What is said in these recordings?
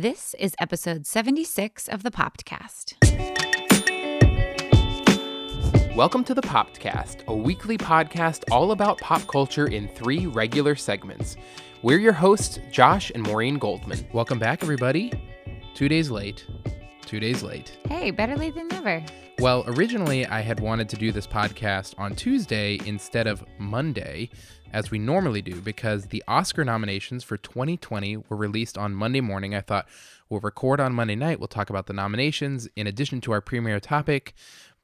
This is episode 76 of the Popcast. Welcome to the Popcast, a weekly podcast all about pop culture in three regular segments. We're your hosts, Josh and Maureen Goldman. Welcome back, everybody. Two days late. Two days late. Hey, better late than never. Well, originally I had wanted to do this podcast on Tuesday instead of Monday, as we normally do, because the Oscar nominations for 2020 were released on Monday morning. I thought we'll record on Monday night, we'll talk about the nominations in addition to our premiere topic,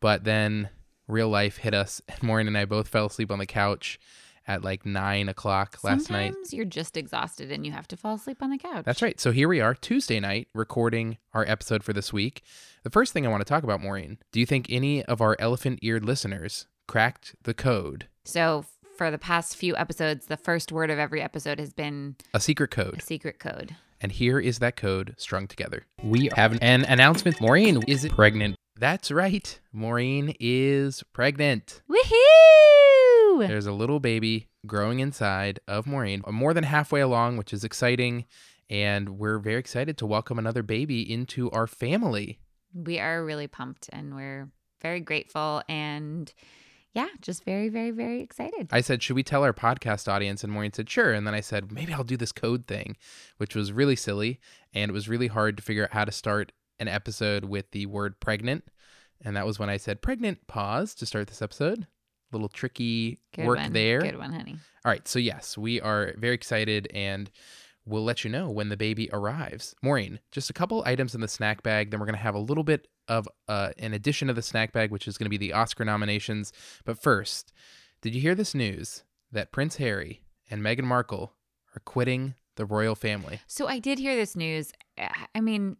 but then real life hit us, and Maureen and I both fell asleep on the couch at like nine o'clock last night. Sometimes you're just exhausted and you have to fall asleep on the couch. That's right. So here we are, Tuesday night, recording our episode for this week. The first thing I want to talk about, Maureen, do you think any of our elephant eared listeners cracked the code? So, for the past few episodes, the first word of every episode has been A secret a code. secret code. And here is that code strung together. We have an announcement. Maureen is pregnant. That's right. Maureen is pregnant. Woohoo! There's a little baby growing inside of Maureen, more than halfway along, which is exciting. And we're very excited to welcome another baby into our family. We are really pumped and we're very grateful and yeah, just very, very, very excited. I said, Should we tell our podcast audience? And Maureen said, Sure. And then I said, Maybe I'll do this code thing, which was really silly. And it was really hard to figure out how to start an episode with the word pregnant. And that was when I said, Pregnant, pause to start this episode. Little tricky Good work one. there. Good one, honey. All right. So, yes, we are very excited and we'll let you know when the baby arrives. Maureen, just a couple items in the snack bag. Then we're going to have a little bit of uh, an addition to the snack bag, which is going to be the Oscar nominations. But first, did you hear this news that Prince Harry and Meghan Markle are quitting the royal family? So I did hear this news. I mean,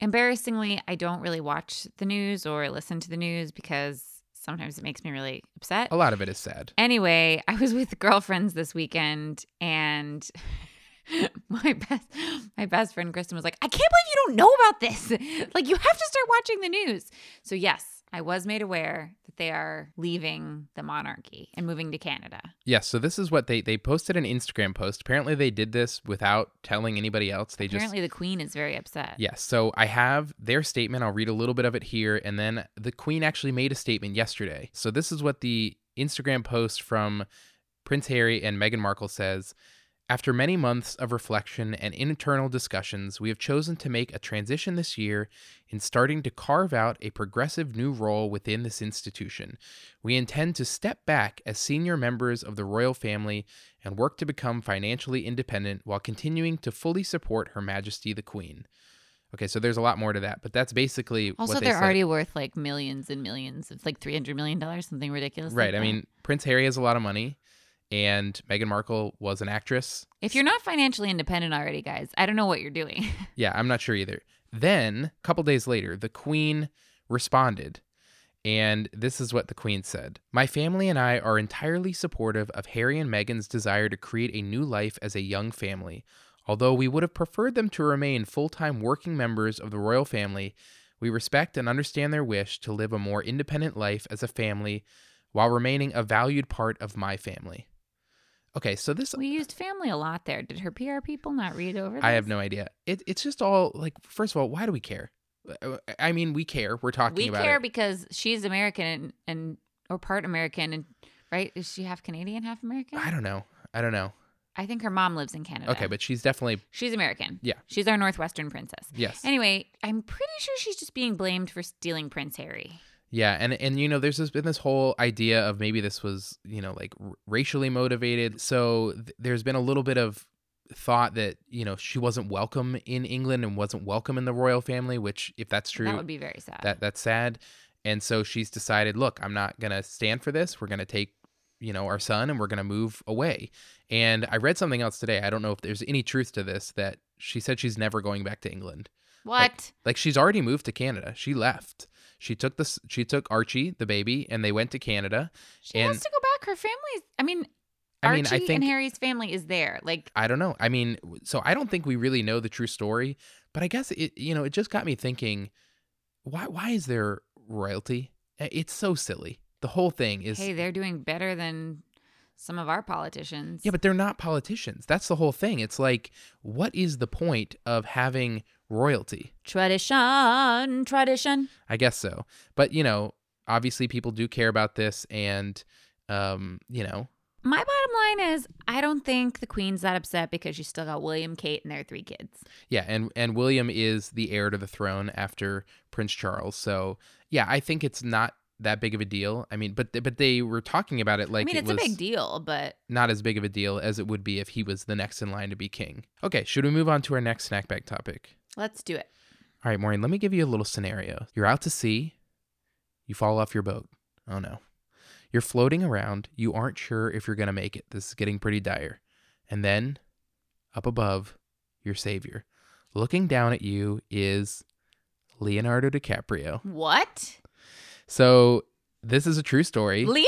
embarrassingly, I don't really watch the news or listen to the news because sometimes it makes me really upset. A lot of it is sad. Anyway, I was with girlfriends this weekend and my best my best friend Kristen was like, "I can't believe you don't know about this. like you have to start watching the news." So yes, I was made aware that they are leaving the monarchy and moving to Canada. Yes. So this is what they they posted an Instagram post. Apparently, they did this without telling anybody else. They just Apparently the queen is very upset. Yes. So I have their statement. I'll read a little bit of it here. And then the Queen actually made a statement yesterday. So this is what the Instagram post from Prince Harry and Meghan Markle says. After many months of reflection and internal discussions, we have chosen to make a transition this year in starting to carve out a progressive new role within this institution. We intend to step back as senior members of the royal family and work to become financially independent while continuing to fully support Her Majesty the Queen. Okay, so there's a lot more to that, but that's basically Also, what they they're said. already worth like millions and millions. It's like three hundred million dollars, something ridiculous. like right. I that. mean, Prince Harry has a lot of money, and Meghan Markle was an actress. if you're not financially independent already, guys, I don't know what you're doing. Yeah, I'm not sure either. Then, a couple days later, the Queen responded, and this is what the Queen said My family and I are entirely supportive of Harry and Meghan's desire to create a new life as a young family. Although we would have preferred them to remain full time working members of the royal family, we respect and understand their wish to live a more independent life as a family while remaining a valued part of my family. Okay, so this we used family a lot there. Did her PR people not read over? This? I have no idea. It, it's just all like, first of all, why do we care? Uh, I mean, we care. We're talking We about We care it. because she's American and, and or part American and right? Is she half Canadian, half American? I don't know. I don't know. I think her mom lives in Canada. Okay, but she's definitely she's American. Yeah. she's our Northwestern princess. yes. Anyway, I'm pretty sure she's just being blamed for stealing Prince Harry. Yeah, and and you know, there's this, been this whole idea of maybe this was you know like r- racially motivated. So th- there's been a little bit of thought that you know she wasn't welcome in England and wasn't welcome in the royal family. Which, if that's true, That would be very sad. that that's sad. And so she's decided, look, I'm not gonna stand for this. We're gonna take you know our son and we're gonna move away. And I read something else today. I don't know if there's any truth to this that she said she's never going back to England. what? Like she's already moved to Canada. She left. She took this. She took Archie, the baby, and they went to Canada. she and- has to go back. Her family's. I mean, I mean, Archie I think and Harry's family is there. Like, I don't know. I mean, so I don't think we really know the true story, but I guess it. You know, it just got me thinking. Why? Why is there royalty? It's so silly. The whole thing is. hey, they're doing better than some of our politicians. Yeah, but they're not politicians. That's the whole thing. It's like, what is the point of having royalty? tradition, tradition. I guess so. But, you know, obviously people do care about this and um, you know, My bottom line is, I don't think the queen's that upset because she still got William, Kate, and their three kids. yeah, and and William is the heir to the throne after Prince Charles. So, yeah, I think it's not that big of a deal. I mean, but but they were talking about it like I mean, it it's was a big deal, but not as big of a deal as it would be if he was the next in line to be king. Okay, should we move on to our next snack bag topic? let's do it. All right, Maureen, let me give you a little scenario. You're out to sea, you fall off your boat. Oh no. You're floating around, you aren't sure if you're going to make it. This is getting pretty dire. And then, up above, your savior. Looking down at you is Leonardo DiCaprio. What? So, this is a true story. Leo?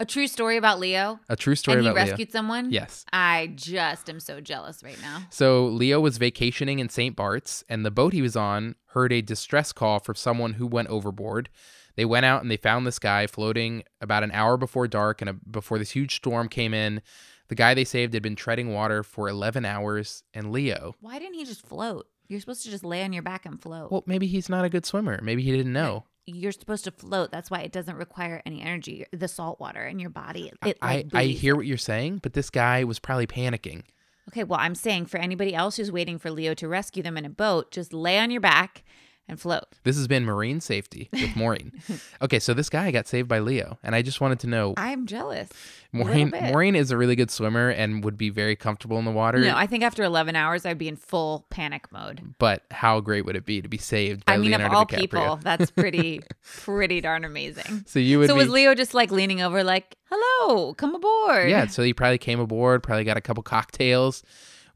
A true story about Leo? A true story and about Leo. rescued someone? Yes. I just am so jealous right now. So Leo was vacationing in St. Bart's, and the boat he was on heard a distress call for someone who went overboard. They went out and they found this guy floating about an hour before dark, and a, before this huge storm came in. The guy they saved had been treading water for 11 hours, and Leo. Why didn't he just float? You're supposed to just lay on your back and float. Well, maybe he's not a good swimmer. Maybe he didn't know. You're supposed to float. That's why it doesn't require any energy. The salt water in your body. It, I, like, I hear what you're saying, but this guy was probably panicking. Okay, well, I'm saying for anybody else who's waiting for Leo to rescue them in a boat, just lay on your back and float. This has been Marine Safety with Maureen. okay, so this guy got saved by Leo, and I just wanted to know I'm jealous. Maureen. Maureen is a really good swimmer and would be very comfortable in the water. No, I think after 11 hours, I'd be in full panic mode. but how great would it be to be saved by I mean, Leonardo of all DiCaprio? people, that's pretty, pretty darn amazing. So you would So be was Leo just like leaning over, like, "Hello, come aboard"? Yeah, so he probably came aboard, probably got a couple cocktails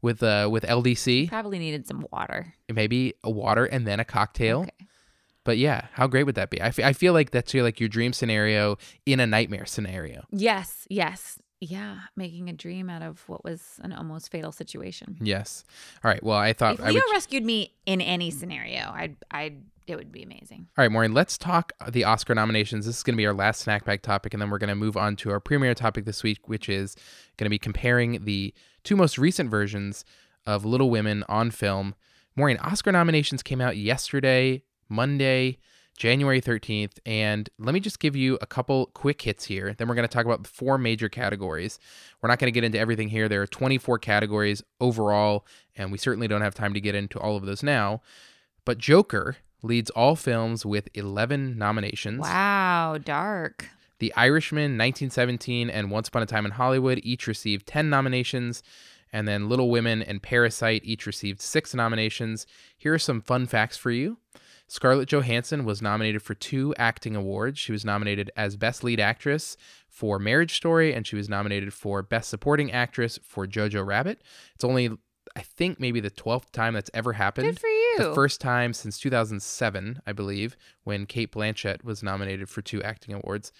with uh with LDC, Probably needed some water. maybe a water and then a cocktail. Okay. But yeah, how great would that be? I fe- I feel like that's your like your dream scenario in a nightmare scenario. Yes, yes, yeah. Making a dream out of what was an almost fatal situation. Yes. All right. Well, I thought If I Leo would rescued me in any scenario, I'd, I'd, it would be amazing. All right, Maureen, let's talk the Oscar nominations. This is going to be our last snack bag topic, and then we're going to move on to our premiere topic this week, which is going to be comparing the two most recent versions of Little Women on film. Maureen, Oscar nominations came out yesterday, Monday, January 13th, and let me just give you a couple quick hits here. Then we're going to talk about the four major categories. We're not going to get into everything here. There are 24 categories overall, and we certainly don't have time to get into all of those now. But Joker leads all films with 11 nominations. Wow, dark. The Irishman, 1917, and Once Upon a Time in Hollywood each received 10 nominations. And then Little Women and Parasite each received six nominations. Here are some fun facts for you. Scarlett Johansson was nominated for two acting awards. She was nominated as Best Lead Actress for Marriage Story, and she was nominated for Best Supporting Actress for Jojo Rabbit. It's only, I think, maybe the 12th time that's ever happened. Good for you. The first time since 2007, I believe, when Cate Blanchett was nominated for two acting awards.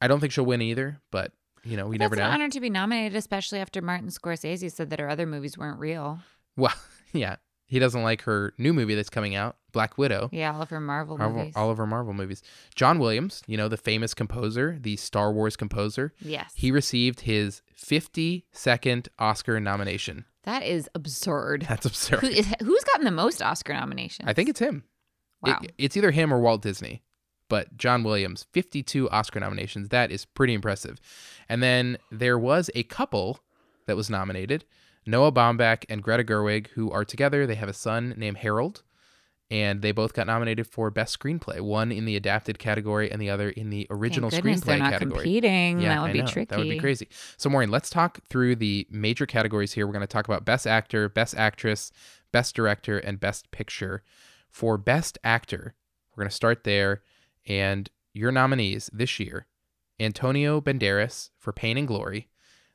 I don't think she'll win either, but you know, we never That's know. an honor to be nominated, especially after Martin Scorsese said that her other movies weren't real. Well, yeah, he doesn't like her new movie that's coming out, Black Widow. Yeah, all of her Marvel Marvel, movies. all of her Marvel movies. John Williams, you know, the famous composer, the Star Wars composer, yes. he received his 52nd Oscar nomination. That is absurd. That's absurd. Who is, who's gotten the most Oscar nominations? I think it's him. It- Wow. it's either him or Walt Disney. But John Williams, 52 Oscar nominations. That is pretty impressive. And then there was a couple that was nominated Noah Baumbach and Greta Gerwig, who are together. They have a son named Harold. And they both got nominated for Best Screenplay, one in the adapted category and the other in the original Thank goodness screenplay they're not category. competing. Yeah, that would I be know. tricky. That would be crazy. So, Maureen, let's talk through the major categories here. We're going to talk about Best Actor, Best Actress, Best Director, and Best Picture. For Best Actor, we're going to start there. And your nominees this year Antonio Banderas for Pain and Glory,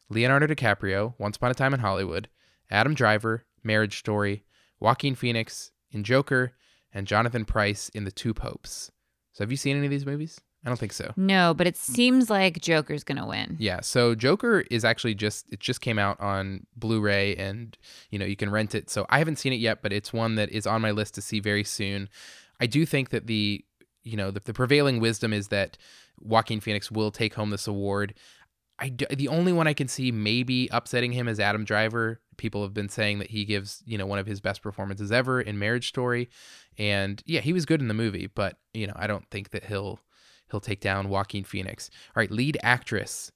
Leonardo DiCaprio, Once Upon a Time in Hollywood, Adam Driver, Marriage Story, Joaquin Phoenix in Joker, and Jonathan Pryce in The Two Popes. So, have you seen any of these movies? I don't think so. No, but it seems like Joker's gonna win. Yeah, so Joker is actually just it just came out on Blu-ray and you know, you can rent it. So I haven't seen it yet, but it's one that is on my list to see very soon. I do think that the you know, the, the prevailing wisdom is that Joaquin Phoenix will take home this award. I the only one I can see maybe upsetting him is Adam Driver. People have been saying that he gives you know one of his best performances ever in Marriage Story, and yeah, he was good in the movie, but you know I don't think that he'll he'll take down Joaquin Phoenix. All right, lead actress.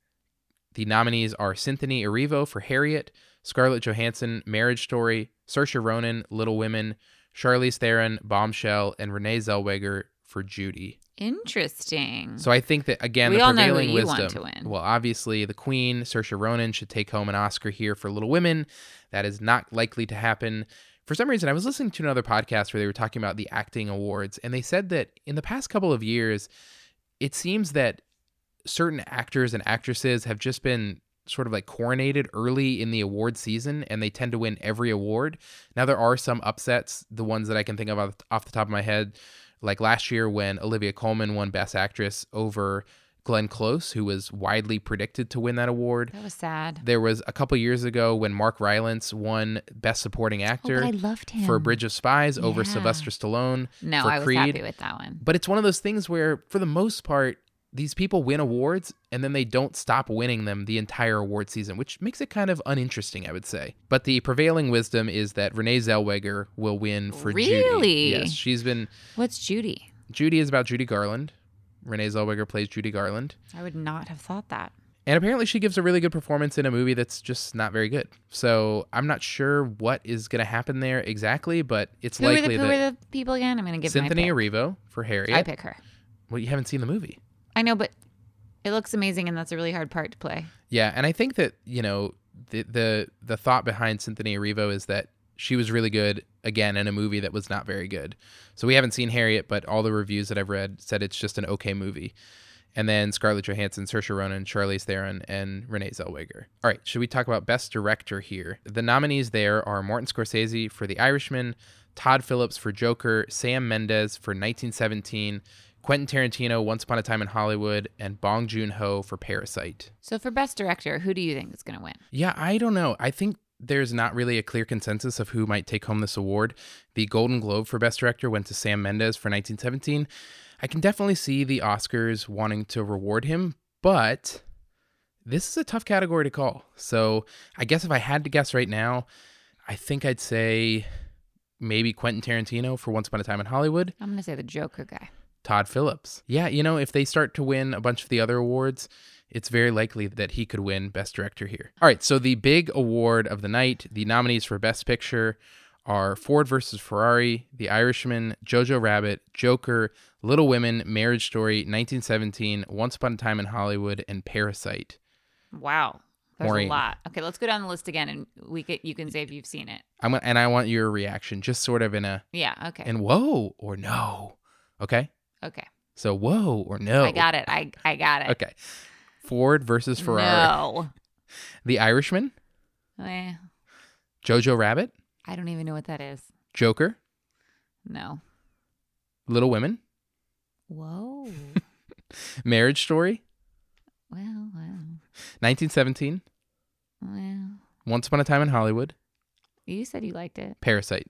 The nominees are Cynthia Erivo for Harriet, Scarlett Johansson, Marriage Story, Saoirse Ronan, Little Women, Charlize Theron, Bombshell, and Renee Zellweger for Judy. Interesting. So I think that again, We the all know who prevailing you want wisdom. to win. Well, obviously, the Queen, Saoirse Ronan, should take home an Oscar here for Little Women. That is not likely to happen. For some reason, I was listening to another podcast where they were talking about the acting awards, and they said that in the past couple of years, it seems that certain actors and actresses have just been sort of like coronated early in the award season and they tend to win every award. Now there are some upsets, the ones that I can think of off the top of my head, like last year when Olivia Colman won best actress over Glenn Close, who was widely predicted to win that award. that was sad. There was a couple years ago when Mark Rylance won best supporting Oh, actor but I loved him. for Bridge of Spies over Sylvester Stallone No, I was Creed. happy with that one. But it's one of those things where, for the most part, these people win awards and then they don't stop winning them the entire award season, which makes it kind of uninteresting, I would say. But the prevailing wisdom is that Renee Zellweger will win for Judy. Really? Yes, she's been. What's Judy? Judy is about Judy Garland. Renee Zellweger plays Judy Garland. I would not have thought that. And apparently, she gives a really good performance in a movie that's just not very good. So I'm not sure what is going to happen there exactly, but it's Who, are the, who that are the people again? I'm going to give Cynthia. Erivo for Harriet. I pick her. Well, you haven't seen the movie. I know, but it looks amazing, and that's a really hard part to play. Yeah, and I think that you know the the the thought behind Cynthia Erivo is that she was really good again in a movie that was not very good. So we haven't seen Harriet, but all the reviews that I've read said it's just an okay movie. And then Scarlett Johansson, Saoirse Ronan, Charlize Theron, and Renee Zellweger. All right, should we talk about Best Director here? The nominees there are Martin Scorsese for The Irishman, Todd Phillips for Joker, Sam Mendes for 1917, Quentin Tarantino, Once Upon a Time in Hollywood, and Bong Joon Ho for Parasite. So for best director, who do you think is going to win? Yeah, I don't know. I think there's not really a clear consensus of who might take home this award. The Golden Globe for Best Director went to Sam Mendes for 1917. I can definitely see the Oscars wanting to reward him, but this is a tough category to call. So I guess if I had to guess right now, I think I'd say maybe Quentin Tarantino for Once Upon a Time in Hollywood. I'm going to say the Joker guy. Todd Phillips. Yeah, you know, if they start to win a bunch of the other awards, it's very likely that he could win Best Director here. All right, so the big award of the night, the nominees for Best Picture are Ford versus Ferrari, The Irishman, Jojo Rabbit, Joker, Little Women, Marriage Story, 1917, Once Upon a Time in Hollywood, and Parasite. Wow. There's Maureen. a lot. Okay, let's go down the list again, and we could, you can say if you've seen it. I'm and I want your reaction, just sort of in a Yeah. Okay. and whoa or no. Okay, okay. so whoa or no. I got it. I I got it. Okay, Ford versus Ferrari, No. The Irishman, Eh, Jojo Rabbit, I don't even know what that is. Joker, No. Little Women, Whoa. Marriage Story, well, well, 1917, well. Once Upon a Time in Hollywood, You said you liked it. Parasite.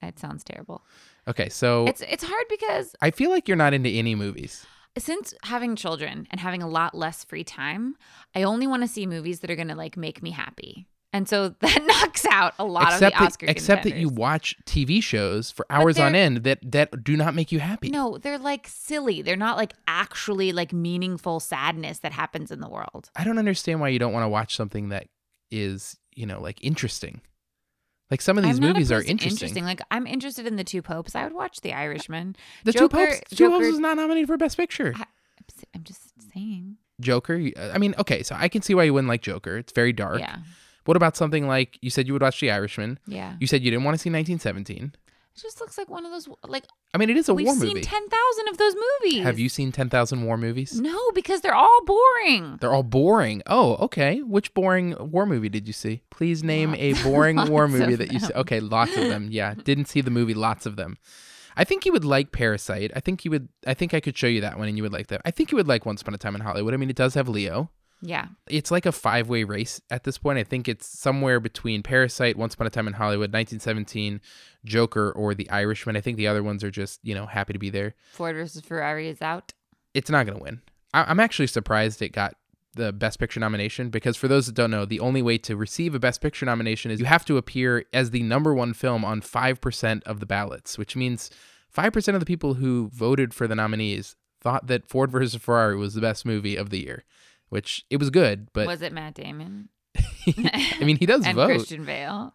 That sounds terrible. Okay, so It's it's hard because I feel like you're not into any movies. since having children and having a lot less free time, I only want to see movies that are going to like make me happy. And so that knocks out a lot except of the Oscar that, except that you watch TV shows for hours on end that that do not make you happy. No, they're like silly. They're not like actually like meaningful sadness that happens in the world. I don't understand why you don't want to watch something that is, you know, like interesting. Like some of these movies are to interesting. Like I'm interested in the Two Popes. I would watch The Irishman. The Joker- Two Popes, Two Joker- Popes is not nominated for Best Picture. I- I'm just saying. Joker, uh, I mean, okay, so I can see why you wouldn't like Joker. It's very dark. Yeah, What about something like you said you would watch The Irishman? yeah. You said you didn't want to see 1917. Just looks like one of those like I mean, it is a war movie. we've seen ten thousand of those movies. Have you seen 10,000 war movies? No, because they're all boring. They're all boring. Oh, okay. Which boring war movie did you see? Please name a boring war movie that you see. Okay, lots of them. Yeah, didn't see the movie. Lots of them. I think you would like Parasite. I think you would. I think I could show you that one, and you would like that. I think you would like Once Upon a Time in Hollywood. I mean, it does have Leo. Yeah, It's like a five-way race at this point. I think it's somewhere between Parasite, Once Upon a Time in Hollywood, 1917, Joker, or The Irishman. I think the other ones are just you know happy to be there. Ford versus Ferrari is out. It's not going to win. I- I'm actually surprised it got the Best Picture nomination because for those that don't know, the only way to receive a Best Picture nomination is you have to appear as the number one film on 5% of the ballots, which means 5% of the people who voted for the nominees thought that Ford versus Ferrari was the best movie of the year, which it was good, but was it Matt Damon? I mean, he does and vote. Christian Bale.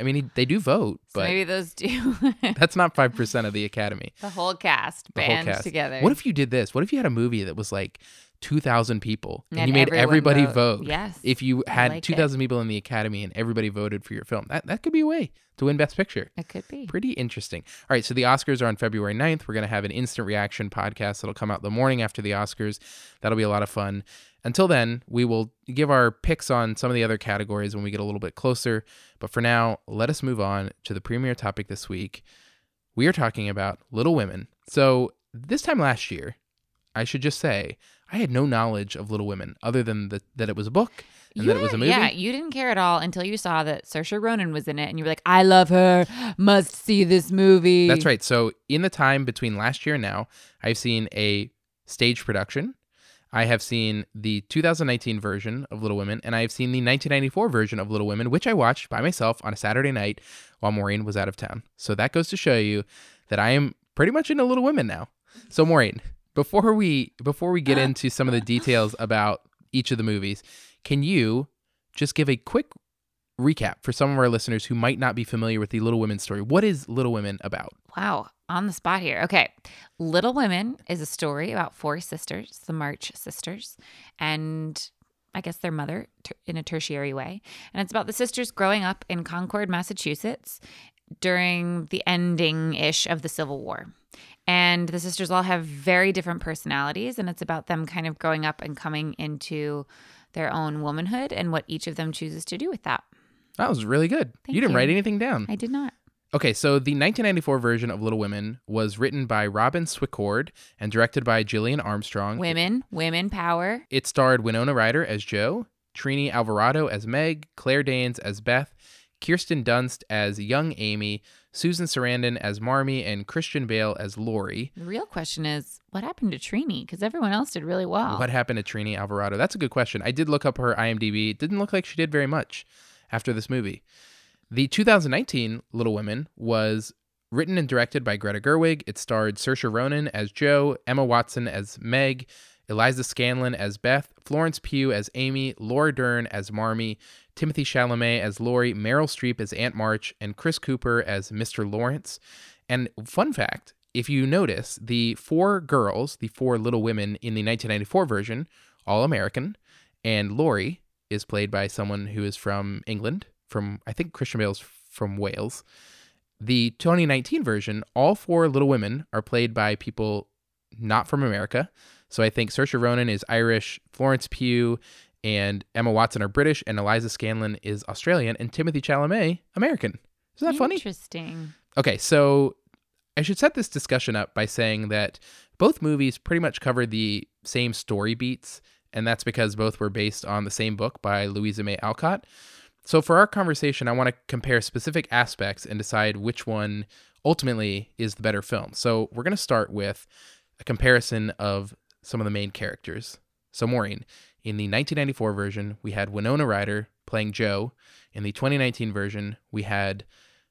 I mean, he, they do vote, So but maybe those two, that's not 5% of the Academy. the whole cast The whole band cast. together. What if you did this? What if you had a movie that was like 2,000 people and, And you made everybody vote. vote? Yes. If you had like 2,000 people in the Academy and everybody voted for your film, that, that could be a way to win Best Picture. it could be. Pretty interesting. All right, so the Oscars are on February 9th. We're going to have an instant reaction podcast that'll come out the morning after the Oscars. That'll be a lot of fun. Until then, we will give our picks on some of the other categories when we get a little bit closer. But for now, let us move on to the premier topic this week. We are talking about Little Women. So, this time last year, I should just say, I had no knowledge of Little Women other than the, that it was a book and You that it was a movie. Yeah, you didn't care at all until you saw that Saoirse Ronan was in it, and you were like, "I love her. Must see this movie." That's right. So in the time between last year and now, I've seen a stage production. I have seen the 2019 version of Little Women, and I have seen the 1994 version of Little Women, which I watched by myself on a Saturday night while Maureen was out of town. So that goes to show you that I am pretty much into Little Women now. So Maureen, before we before we get ah. into some of the details about each of the movies, can you just give a quick recap for some of our listeners who might not be familiar with the Little Women story? What is Little Women about? Wow, on the spot here. Okay. Little Women is a story about four sisters, the March sisters, and I guess their mother ter- in a tertiary way. And it's about the sisters growing up in Concord, Massachusetts during the ending ish of the Civil War. And the sisters all have very different personalities, and it's about them kind of growing up and coming into their own womanhood and what each of them chooses to do with that. That was really good. Thank you didn't you. write anything down. I did not. Okay, so the 1994 version of Little Women was written by Robin Swicord and directed by Gillian Armstrong. Women, women power. It starred Winona Ryder as Jo, Trini Alvarado as Meg, Claire Danes as Beth, Kirsten Dunst as young Amy, Susan Sarandon as Marmee, and Christian Bale as Laurie. The real question is, what happened to Trini? Because everyone else did really well. What happened to Trini Alvarado? That's a good question. I did look up her IMDb. It didn't look like she did very much after this movie. The 2019 Little Women was written and directed by Greta Gerwig. It starred Saoirse Ronan as Jo, Emma Watson as Meg, Eliza Scanlen as Beth, Florence Pugh as Amy, Laura Dern as Marmee, Timothy Chalamet as Laurie, Meryl Streep as Aunt March, and Chris Cooper as Mr. Lawrence. And fun fact if you notice, the four girls, the four little women in the 1994 version, all American, and Laurie is played by someone who is from England, from I think Christian Bale's from Wales. The 2019 version, all four little women are played by people not from America. So I think Saoirse Ronan is Irish, Florence Pugh and Emma Watson are British, and Eliza Scanlen is Australian, and Timothy Chalamet American. Isn't that funny? Interesting. Okay, so I should set this discussion up by saying that both movies pretty much cover the same story beats, and that's because both were based on the same book by Louisa May Alcott. So for our conversation, I want to compare specific aspects and decide which one ultimately is the better film. So we're going to start with a comparison of some of the main characters. So Maureen, in the 1994 version, we had Winona Ryder playing Jo. In the 2019 version, we had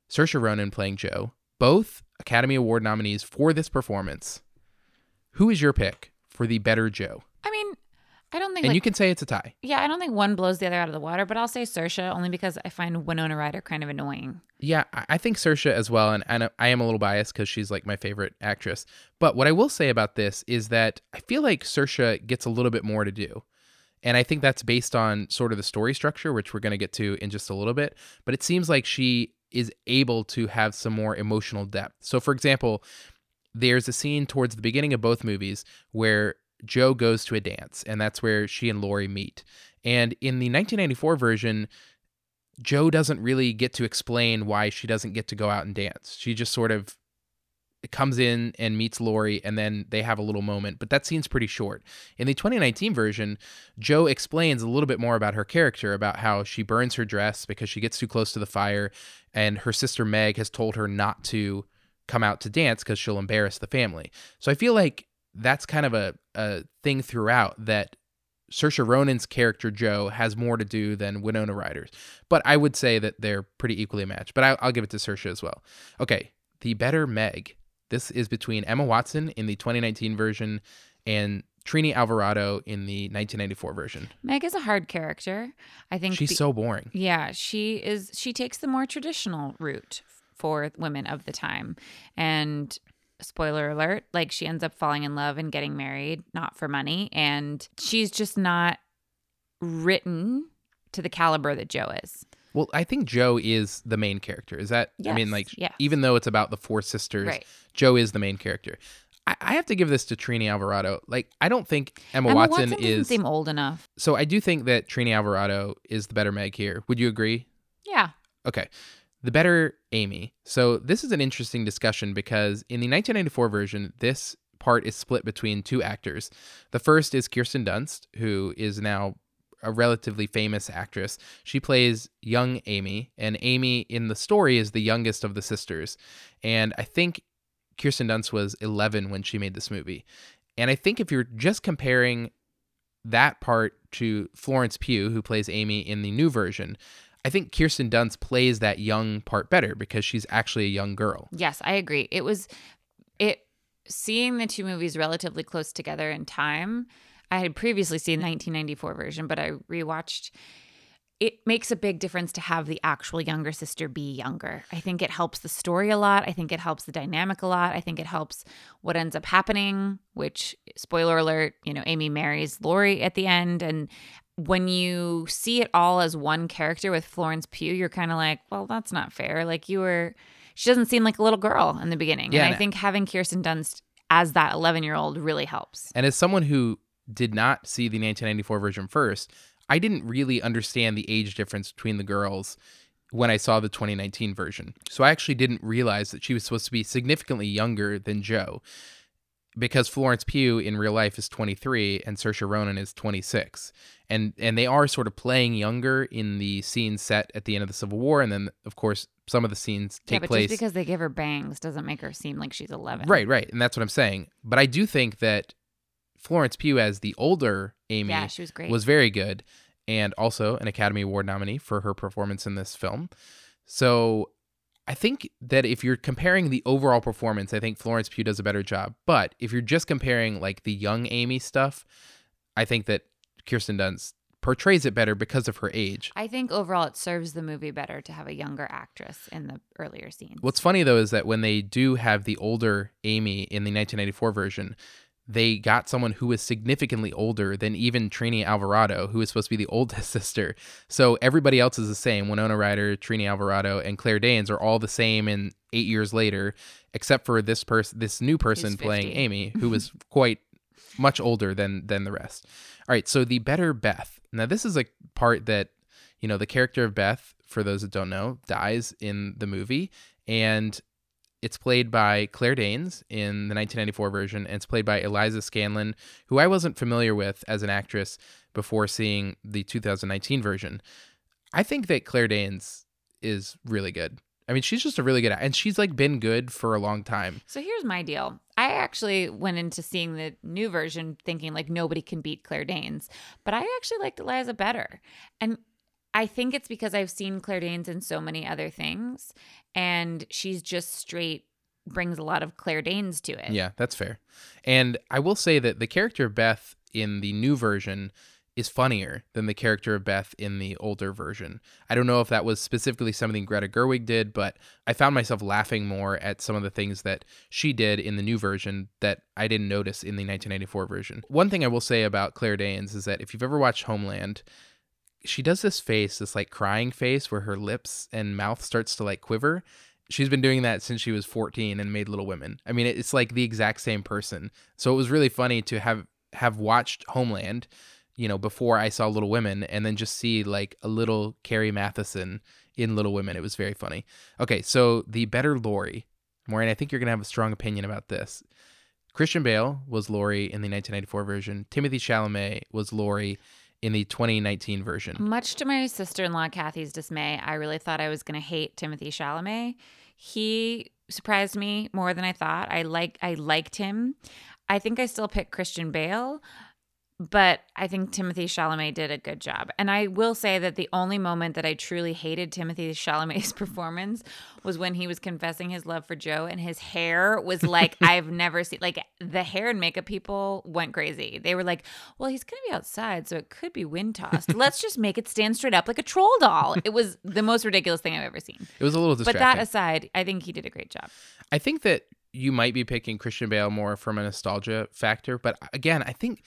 Saoirse Ronan playing Jo. Both Academy Award nominees for this performance. Who is your pick for the better Jo? I don't think And like, you can say it's a tie. yeah, I don't think one blows the other out of the water, but I'll say Saoirse only because I find Winona Ryder kind of annoying. Yeah, I think Saoirse as well, and I, I am a little biased because she's like my favorite actress. But what I will say about this is that I feel like Saoirse gets a little bit more to do, and I think that's based on sort of the story structure, which we're going to get to in just a little bit. But it seems like she is able to have some more emotional depth. So, for example, there's a scene towards the beginning of both movies where Jo goes to a dance, and that's where she and Laurie meet. And in the 1994 version, Jo doesn't really get to explain why she doesn't get to go out and dance. She just sort of comes in and meets Laurie, and then they have a little moment, but that scene's pretty short. In the 2019 version, Jo explains a little bit more about her character, about how she burns her dress because she gets too close to the fire, and her sister Meg has told her not to come out to dance because she'll embarrass the family. So I feel like that's kind of a, a thing throughout that Saoirse Ronan's character Jo has more to do than Winona Ryder's. But I would say that they're pretty equally matched. But I, I'll give it to Saoirse as well. Okay, the better Meg. This is between Emma Watson in the 2019 version and Trini Alvarado in the 1994 version. Meg is a hard character. I think She's be- so boring. Yeah, she is. She takes the more traditional route for women of the time, and spoiler alert: like she ends up falling in love and getting married, not for money, and she's just not written to the caliber that Jo is. Well, I think Jo is the main character. Is that? I mean, like, yes. even though it's about the four sisters, Right. Jo is the main character. I, I have to give this to Trini Alvarado. Like, I don't think Emma, Emma Watson, doesn't is. seem old enough. So I do think that Trini Alvarado is the better Meg here. Would you agree? Yeah, Okay. The better Amy. So this is an interesting discussion because in the 1994 version, this part is split between two actors. The first is Kirsten Dunst, who is now a relatively famous actress. She plays young Amy, and Amy in the story is the youngest of the sisters. And I think Kirsten Dunst was 11 when she made this movie. And I think if you're just comparing that part to Florence Pugh, who plays Amy in the new version, I think Kirsten Dunst plays that young part better because she's actually a young girl. yes, I agree. It was it seeing the two movies relatively close together in time. I had previously seen the 1994 version, but I rewatched. It makes a big difference to have the actual younger sister be younger. I think it helps the story a lot. I think it helps the dynamic a lot. I think it helps what ends up happening, which, spoiler alert, you know, Amy marries Laurie at the end. And when you see it all as one character with Florence Pugh, you're kind of like, well, that's not fair. Like, you were, she doesn't seem like a little girl in the beginning. Yeah, and I and- think having Kirsten Dunst as that 11 year old really helps. And as someone who did not see the 1994 version first, I didn't really understand the age difference between the girls when I saw the 2019 version. So I actually didn't realize that she was supposed to be significantly younger than Jo because Florence Pugh in real life is 23 and Saoirse Ronan is 26. And and they are sort of playing younger in the scenes set at the end of the Civil War and then of course some of the scenes yeah, take but place just because they give her bangs doesn't make her seem like she's 11. Right, right. And that's what I'm saying. But I do think that Florence Pugh as the older Amy Yeah, she was great. was very good and also an Academy Award nominee for her performance in this film. So I think that if you're comparing the overall performance, I think Florence Pugh does a better job. But if you're just comparing like the young Amy stuff, I think that Kirsten Dunst portrays it better because of her age. I think overall it serves the movie better to have a younger actress in the earlier scenes. What's funny though is that when they do have the older Amy in the 1994 version, they got someone who was significantly older than even Trini Alvarado, who is supposed to be the oldest sister. So everybody else is the same. Winona Ryder, Trini Alvarado, and Claire Danes are all the same and eight years later, except for this person, this new person playing Amy, who was quite much older than than the rest. All right, so the better Beth. Now this is a part that you know the character of Beth, for those that don't know, dies in the movie, and it's played by Claire Danes in the 1994 version, and it's played by Eliza Scanlen, who I wasn't familiar with as an actress before seeing the 2019 version. I think that Claire Danes is really good. I mean, she's just a really good, and she's like been good for a long time. So here's my deal. I actually went into seeing the new version thinking like nobody can beat Claire Danes, but I actually liked Eliza better. And I think it's because I've seen Claire Danes in so many other things and she's just straight brings a lot of Claire Danes to it. Yeah, that's fair. And I will say that the character of Beth in the new version is funnier than the character of Beth in the older version. I don't know if that was specifically something Greta Gerwig did, but I found myself laughing more at some of the things that she did in the new version that I didn't notice in the 1994 version. One thing I will say about Claire Danes is that if you've ever watched Homeland, she does this face, this like crying face where her lips and mouth starts to like quiver. She's been doing that since she was 14 and made Little Women. I mean, it's like the exact same person. So it was really funny to have have watched Homeland, you know, before I saw Little Women and then just see like a little Carrie Mathison in Little Women. It was very funny. Okay, so the better Laurie. Maureen, I think you're going to have a strong opinion about this. Christian Bale was Laurie in the 1994 version. Timothy Chalamet was Laurie in the 2019 version. Much to my sister in law Kathy's dismay, I really thought I was going to hate Timothy Chalamet. He surprised me more than I thought. I like I liked him. I think I still pick Christian Bale, but I think Timothy Chalamet did a good job. And I will say that the only moment that I truly hated Timothy Chalamet's performance was when he was confessing his love for Jo and his hair was like I've never seen like the hair and makeup people went crazy. They were like, "Well, he's going to be outside, so it could be wind tossed. Let's just make it stand straight up like a troll doll." It was the most ridiculous thing I've ever seen. It was a little distracting. But that aside, I think he did a great job. I think that you might be picking Christian Bale more from a nostalgia factor, but again, I think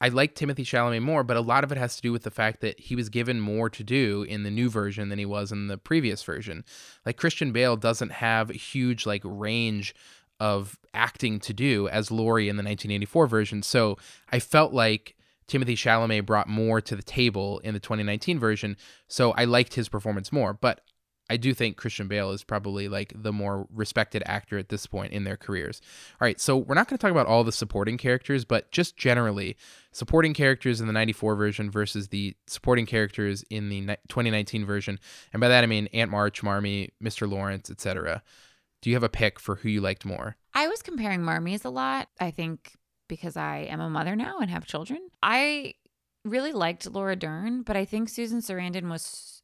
I like Timothy Chalamet more, but a lot of it has to do with the fact that he was given more to do in the new version than he was in the previous version. Like Christian Bale doesn't have a huge like range of acting to do as Laurie in the 1984 version. So I felt like Timothy Chalamet brought more to the table in the 2019 version. So I liked his performance more. But I do think Christian Bale is probably like the more respected actor at this point in their careers. All right, so we're not going to talk about all the supporting characters, but just generally, supporting characters in the 94 version versus the supporting characters in the 2019 version. And by that I mean Aunt March, Marmee, Mr. Lawrence, etc. Do you have a pick for who you liked more? I was comparing Marmee's a lot. I think because I am a mother now and have children. I really liked Laura Dern, but I think Susan Sarandon was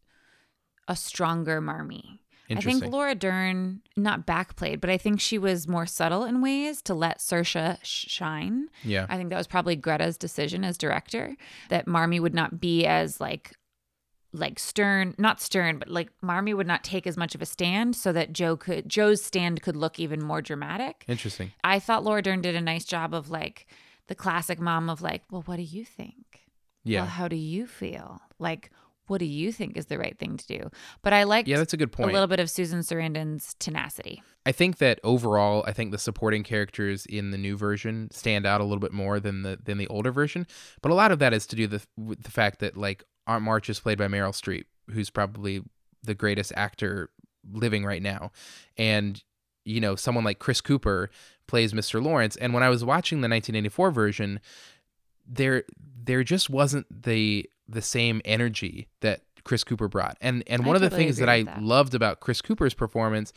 a stronger Marmee. I think Laura Dern not backplayed, but I think she was more subtle in ways to let Saoirse shine. Yeah, I think that was probably Greta's decision as director that Marmee would not be as like like stern, not stern, but like Marmee would not take as much of a stand so that Jo could Jo's stand could look even more dramatic. Interesting. I thought Laura Dern did a nice job of like the classic mom of like, well, what do you think? Yeah. Well, how do you feel? Like, what do you think is the right thing to do? But I like yeah, that's a good point. A little bit of Susan Sarandon's tenacity. I think that overall, I think the supporting characters in the new version stand out a little bit more than the than the older version. But a lot of that is to do the, with the fact that like Aunt March is played by Meryl Streep, who's probably the greatest actor living right now, and you know someone like Chris Cooper plays Mr. Lawrence. And when I was watching the 1984 version, there there just wasn't the the same energy that Chris Cooper brought. And and one of the things that I that. loved about Chris Cooper's performance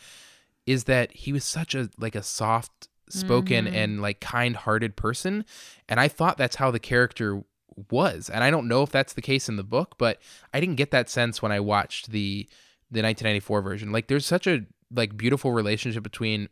is that he was such a like a soft spoken mm-hmm. and like kind-hearted person and I thought that's how the character was. And I don't know if that's the case in the book, but I didn't get that sense when I watched the the 1994 version. Like there's such a like beautiful relationship between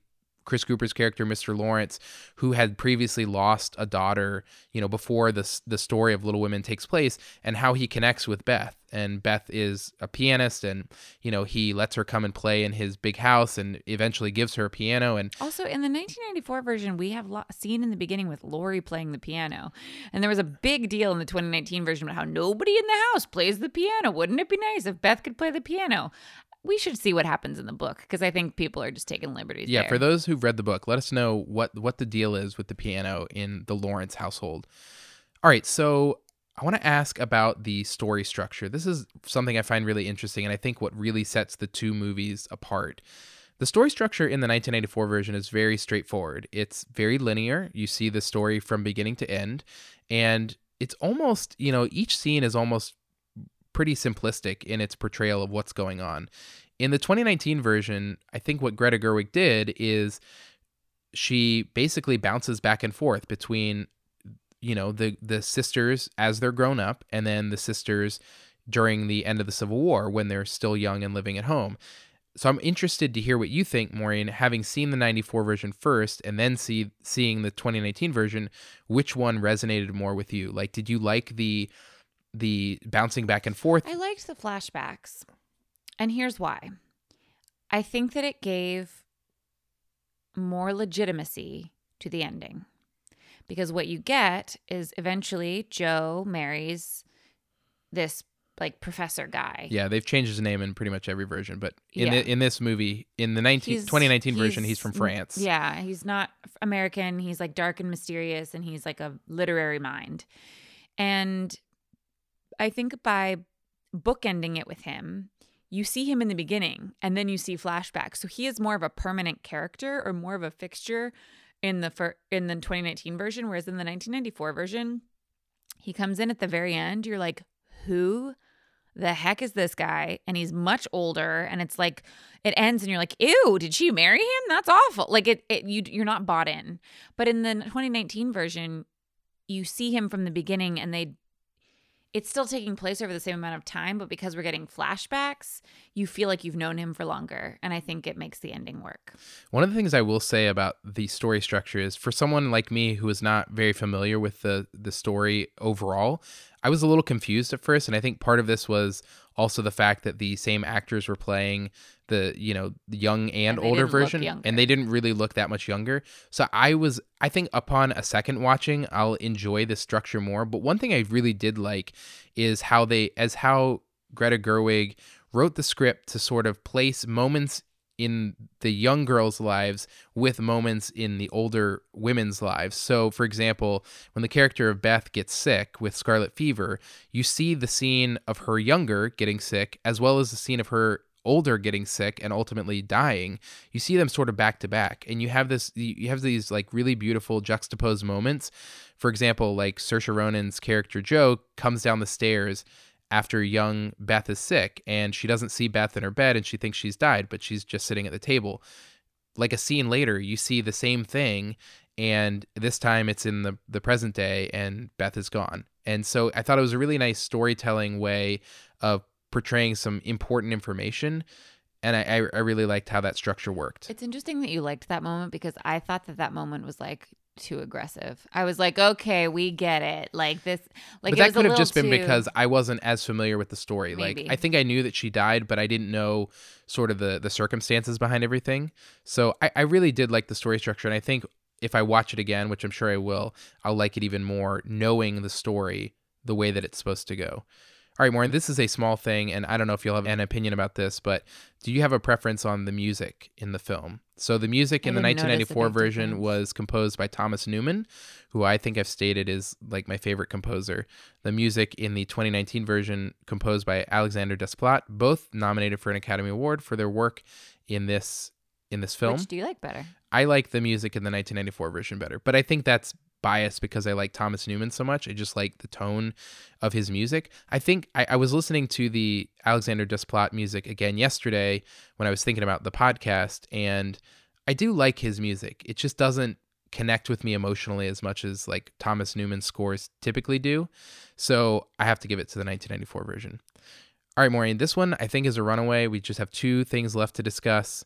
Chris Cooper's character, Mr. Lawrence, who had previously lost a daughter, you know, before the the story of Little Women takes place, and how he connects with Beth. And Beth is a pianist, and you know he lets her come and play in his big house, and eventually gives her a piano. And also in the 1994 version, we have lo- seen in the beginning with Laurie playing the piano, and there was a big deal in the 2019 version about how nobody in the house plays the piano. Wouldn't it be nice if Beth could play the piano? We should see what happens in the book because I think people are just taking liberties. Yeah, there. for those who've read the book, let us know what what the deal is with the piano in the Lawrence household. All right, so I want to ask about the story structure. This is something I find really interesting, and I think what really sets the two movies apart. The story structure in the 1984 version is very straightforward. It's very linear. You see the story from beginning to end, and it's almost, you know, each scene is almost pretty simplistic in its portrayal of what's going on. In the 2019 version, I think what Greta Gerwig did is she basically bounces back and forth between you know the the sisters as they're grown up and then the sisters during the end of the Civil War when they're still young and living at home. So I'm interested to hear what you think, Maureen, having seen the 94 version first and then see seeing the 2019 version, which one resonated more with you? Like did you like the the bouncing back and forth. I liked the flashbacks. And here's why. I think that it gave more legitimacy to the ending. Because what you get is eventually Jo marries this like professor guy. Yeah, they've changed his name in pretty much every version, but in yeah. the, in this movie, in the 19, he's, 2019 he's, version, he's from France. Yeah, he's not American. He's like dark and mysterious and he's like a literary mind. And I think by bookending it with him, you see him in the beginning and then you see flashbacks. So he is more of a permanent character or more of a fixture in the fir- in the 2019 version whereas in the 1994 version he comes in at the very end you're like who the heck is this guy? And he's much older and it's like it ends and you're like ew did she marry him? That's awful. Like it, it you you're not bought in. But in the 2019 version you see him from the beginning and they it's still taking place over the same amount of time, but because we're getting flashbacks, you feel like you've known him for longer. And I think it makes the ending work. One of the things I will say about the story structure is for someone like me who is not very familiar with the the story overall, I was a little confused at first, and I think part of this was also the fact that the same actors were playing the you know the young and, And older version and they didn't really look that much younger. So i was i think upon a second watching i'll enjoy the structure more. But one thing i really did like is how they as how greta gerwig wrote the script to sort of place moments in the young girls' lives with moments in the older women's lives. So, for example, when the character of Beth gets sick with scarlet fever, you see the scene of her younger getting sick as well as the scene of her older getting sick and ultimately dying you see them sort of back to back and you have this you have these like really beautiful juxtaposed moments for example like Saoirse Ronan's character Jo comes down the stairs after young Beth is sick and she doesn't see Beth in her bed and she thinks she's died, but she's just sitting at the table. Like a scene later, you see the same thing and this time it's in the the present day and Beth is gone. And so I thought it was a really nice storytelling way of portraying some important information and I, I really liked how that structure worked. It's interesting that you liked that moment because I thought that that moment was like too aggressive. I was like, okay, we get it. Like this, like but that could have just been too- because I wasn't as familiar with the story. Maybe. Like I think I knew that she died, but I didn't know sort of the the circumstances behind everything. So I, I really did like the story structure, and I think if I watch it again, which I'm sure I will, I'll like it even more knowing the story the way that it's supposed to go. All right, Maureen, this is a small thing, and I don't know if you'll have an opinion about this, but do you have a preference on the music in the film? So the music I in the didn't notice a 1994 version was composed by Thomas Newman, who I think I've stated is like my favorite composer. The music in the 2019 version composed by Alexander Desplat, both nominated for an Academy Award for their work in this in this film. Which do you like better? I like the music in the 1994 version better, but I think that's biased because I like Thomas Newman so much. I just like the tone of his music. I think I, I was listening to the Alexander Desplat music again yesterday when I was thinking about the podcast, and I do like his music. It just doesn't connect with me emotionally as much as like Thomas Newman scores typically do. So I have to give it to the 1994 version. All right, Maureen, this one I think is a runaway. We just have two things left to discuss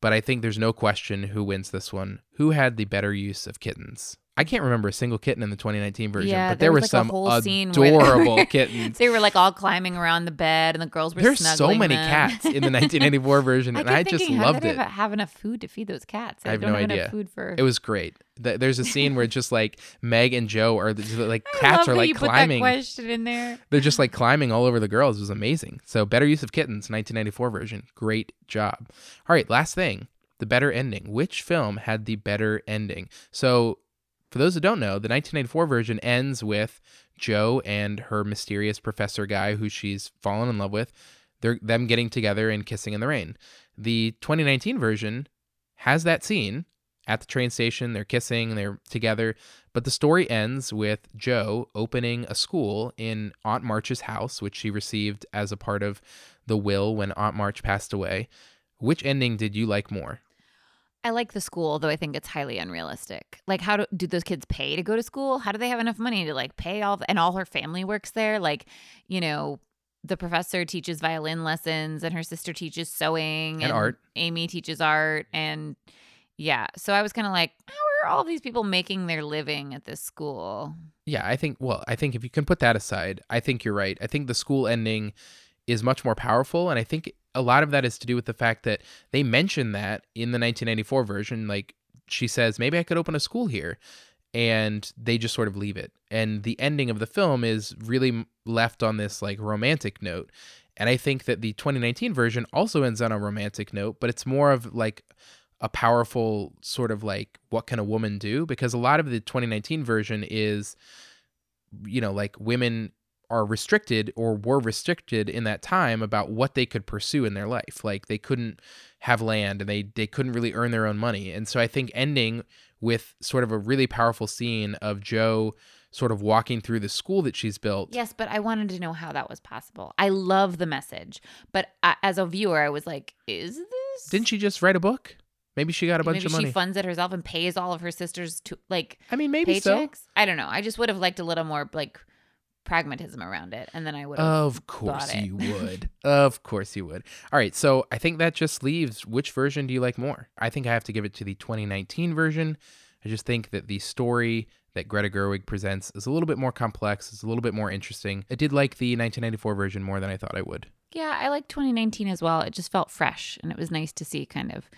but I think there's no question who wins this one. Who had the better use of kittens? I can't remember a single kitten in the 2019 version, Yeah, but there there, was, were like, some whole scene adorable kittens. They were like all climbing around the bed, and the girls were. There's so many them. cats in the 1994 version, I and I just thinking, loved how it. they have enough food to feed those cats? I have don't no have idea. Food for. It was great. There's a scene where just like Meg and Jo are like I cats are like you climbing. Put that question in there. They're just like climbing all over the girls. It was amazing. So better use of kittens, 1994 version. Great job. All right, last thing, the better ending. Which film had the better ending? So for those who don't know, the 1994 version ends with Jo and her mysterious professor guy who she's fallen in love with. They're them getting together and kissing in the rain. The 2019 version has that scene at the train station. They're kissing, they're together, but the story ends with Jo opening a school in Aunt March's house, which she received as a part of the will when Aunt March passed away. Which ending did you like more? I like the school, though I think it's highly unrealistic. Like, how do do those kids pay to go to school? How do they have enough money to like pay all? And all her family works there. Like, you know, the professor teaches violin lessons, and her sister teaches sewing And art. Amy teaches art, and yeah. So I was kind of like, how are all these people making their living at this school? Yeah, I think, well, I think if you can put that aside, I think you're right. I think the school ending is much more powerful. And I think a lot of that is to do with the fact that they mention that in the 1994 version. Like she says, maybe I could open a school here. And they just sort of leave it. And the ending of the film is really left on this like romantic note. And I think that the 2019 version also ends on a romantic note, but it's more of like a powerful sort of like what can a woman do because a lot of the 2019 version is you know like women are restricted or were restricted in that time about what they could pursue in their life like they couldn't have land and they they couldn't really earn their own money and so i think ending with sort of a really powerful scene of jo sort of walking through the school that she's built Yes, but I wanted to know how that was possible. I love the message, but I, as a viewer, I was like, is this? didn't she just write a book Maybe she got a bunch Maybe of she funds it herself and pays all of her sisters to like I mean, maybe paychecks. so. I don't know. I just would have liked a little more like pragmatism around it, and then I would. Of course you would. of course you would. All right, so I think that just leaves which version do you like more? I think I have to give it to the 2019 version. I just think that the story that Greta Gerwig presents is a little bit more complex, it's a little bit more interesting. I did like the 1994 version more than I thought I would. yeah, I like 2019 as well. It just felt fresh, and it was nice to see kind of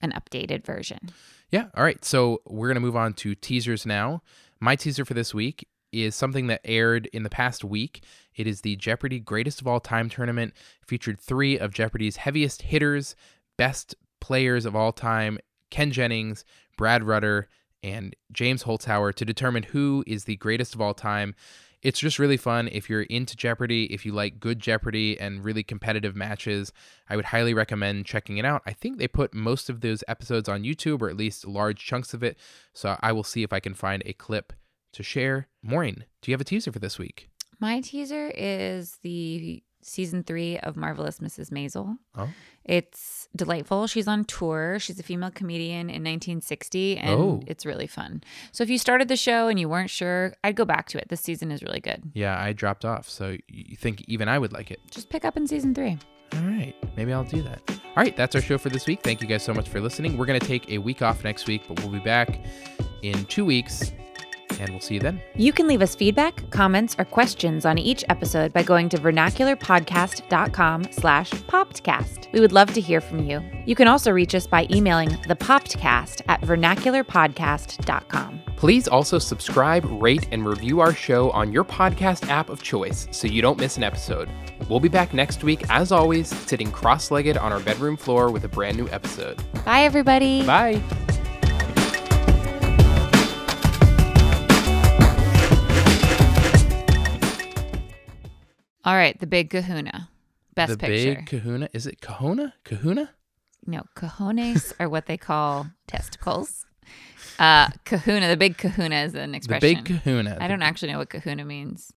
an updated version. Yeah, all right. So we're going to move on to teasers now. My teaser for this week is something that aired in the past week. It is the Jeopardy Greatest of All Time tournament. Featured three of Jeopardy's heaviest hitters, best players of all time Ken Jennings, Brad Rutter, and James Holzhauer to determine who is the greatest of all time. It's just really fun. If you're into Jeopardy, if you like good Jeopardy and really competitive matches, I would highly recommend checking it out. I think they put most of those episodes on YouTube, or at least large chunks of it. So I will see if I can find a clip to share. Maureen, do you have a teaser for this week? My teaser is the season three of Marvelous Mrs. Maisel. Oh. It's delightful. She's on tour. She's a female comedian in 1960, and Oh. it's really fun. So if you started the show and you weren't sure, I'd go back to it. This season is really good. Yeah, I dropped off. So you think even I would like it? Just pick up in season three. All right, maybe I'll do that. All right, that's our show for this week. Thank you guys so much for listening. We're going to take a week off next week, but we'll be back in two weeks, and we'll see you then. You can leave us feedback, comments, or questions on each episode by going to vernacularpodcast.com slash popcast. We would love to hear from you. You can also reach us by emailing thepopcast at vernacularpodcast.com. Please also subscribe, rate, and review our show on your podcast app of choice so you don't miss an episode. We'll be back next week, as always, sitting cross legged on our bedroom floor with a brand new episode. Bye, everybody. Bye. All right, the big kahuna. Best the picture. big kahuna. Is it kahuna? Kahuna? no, cojones are what they call testicles. Uh, kahuna, the big kahuna is an expression. The big kahuna. I don't actually know what kahuna means.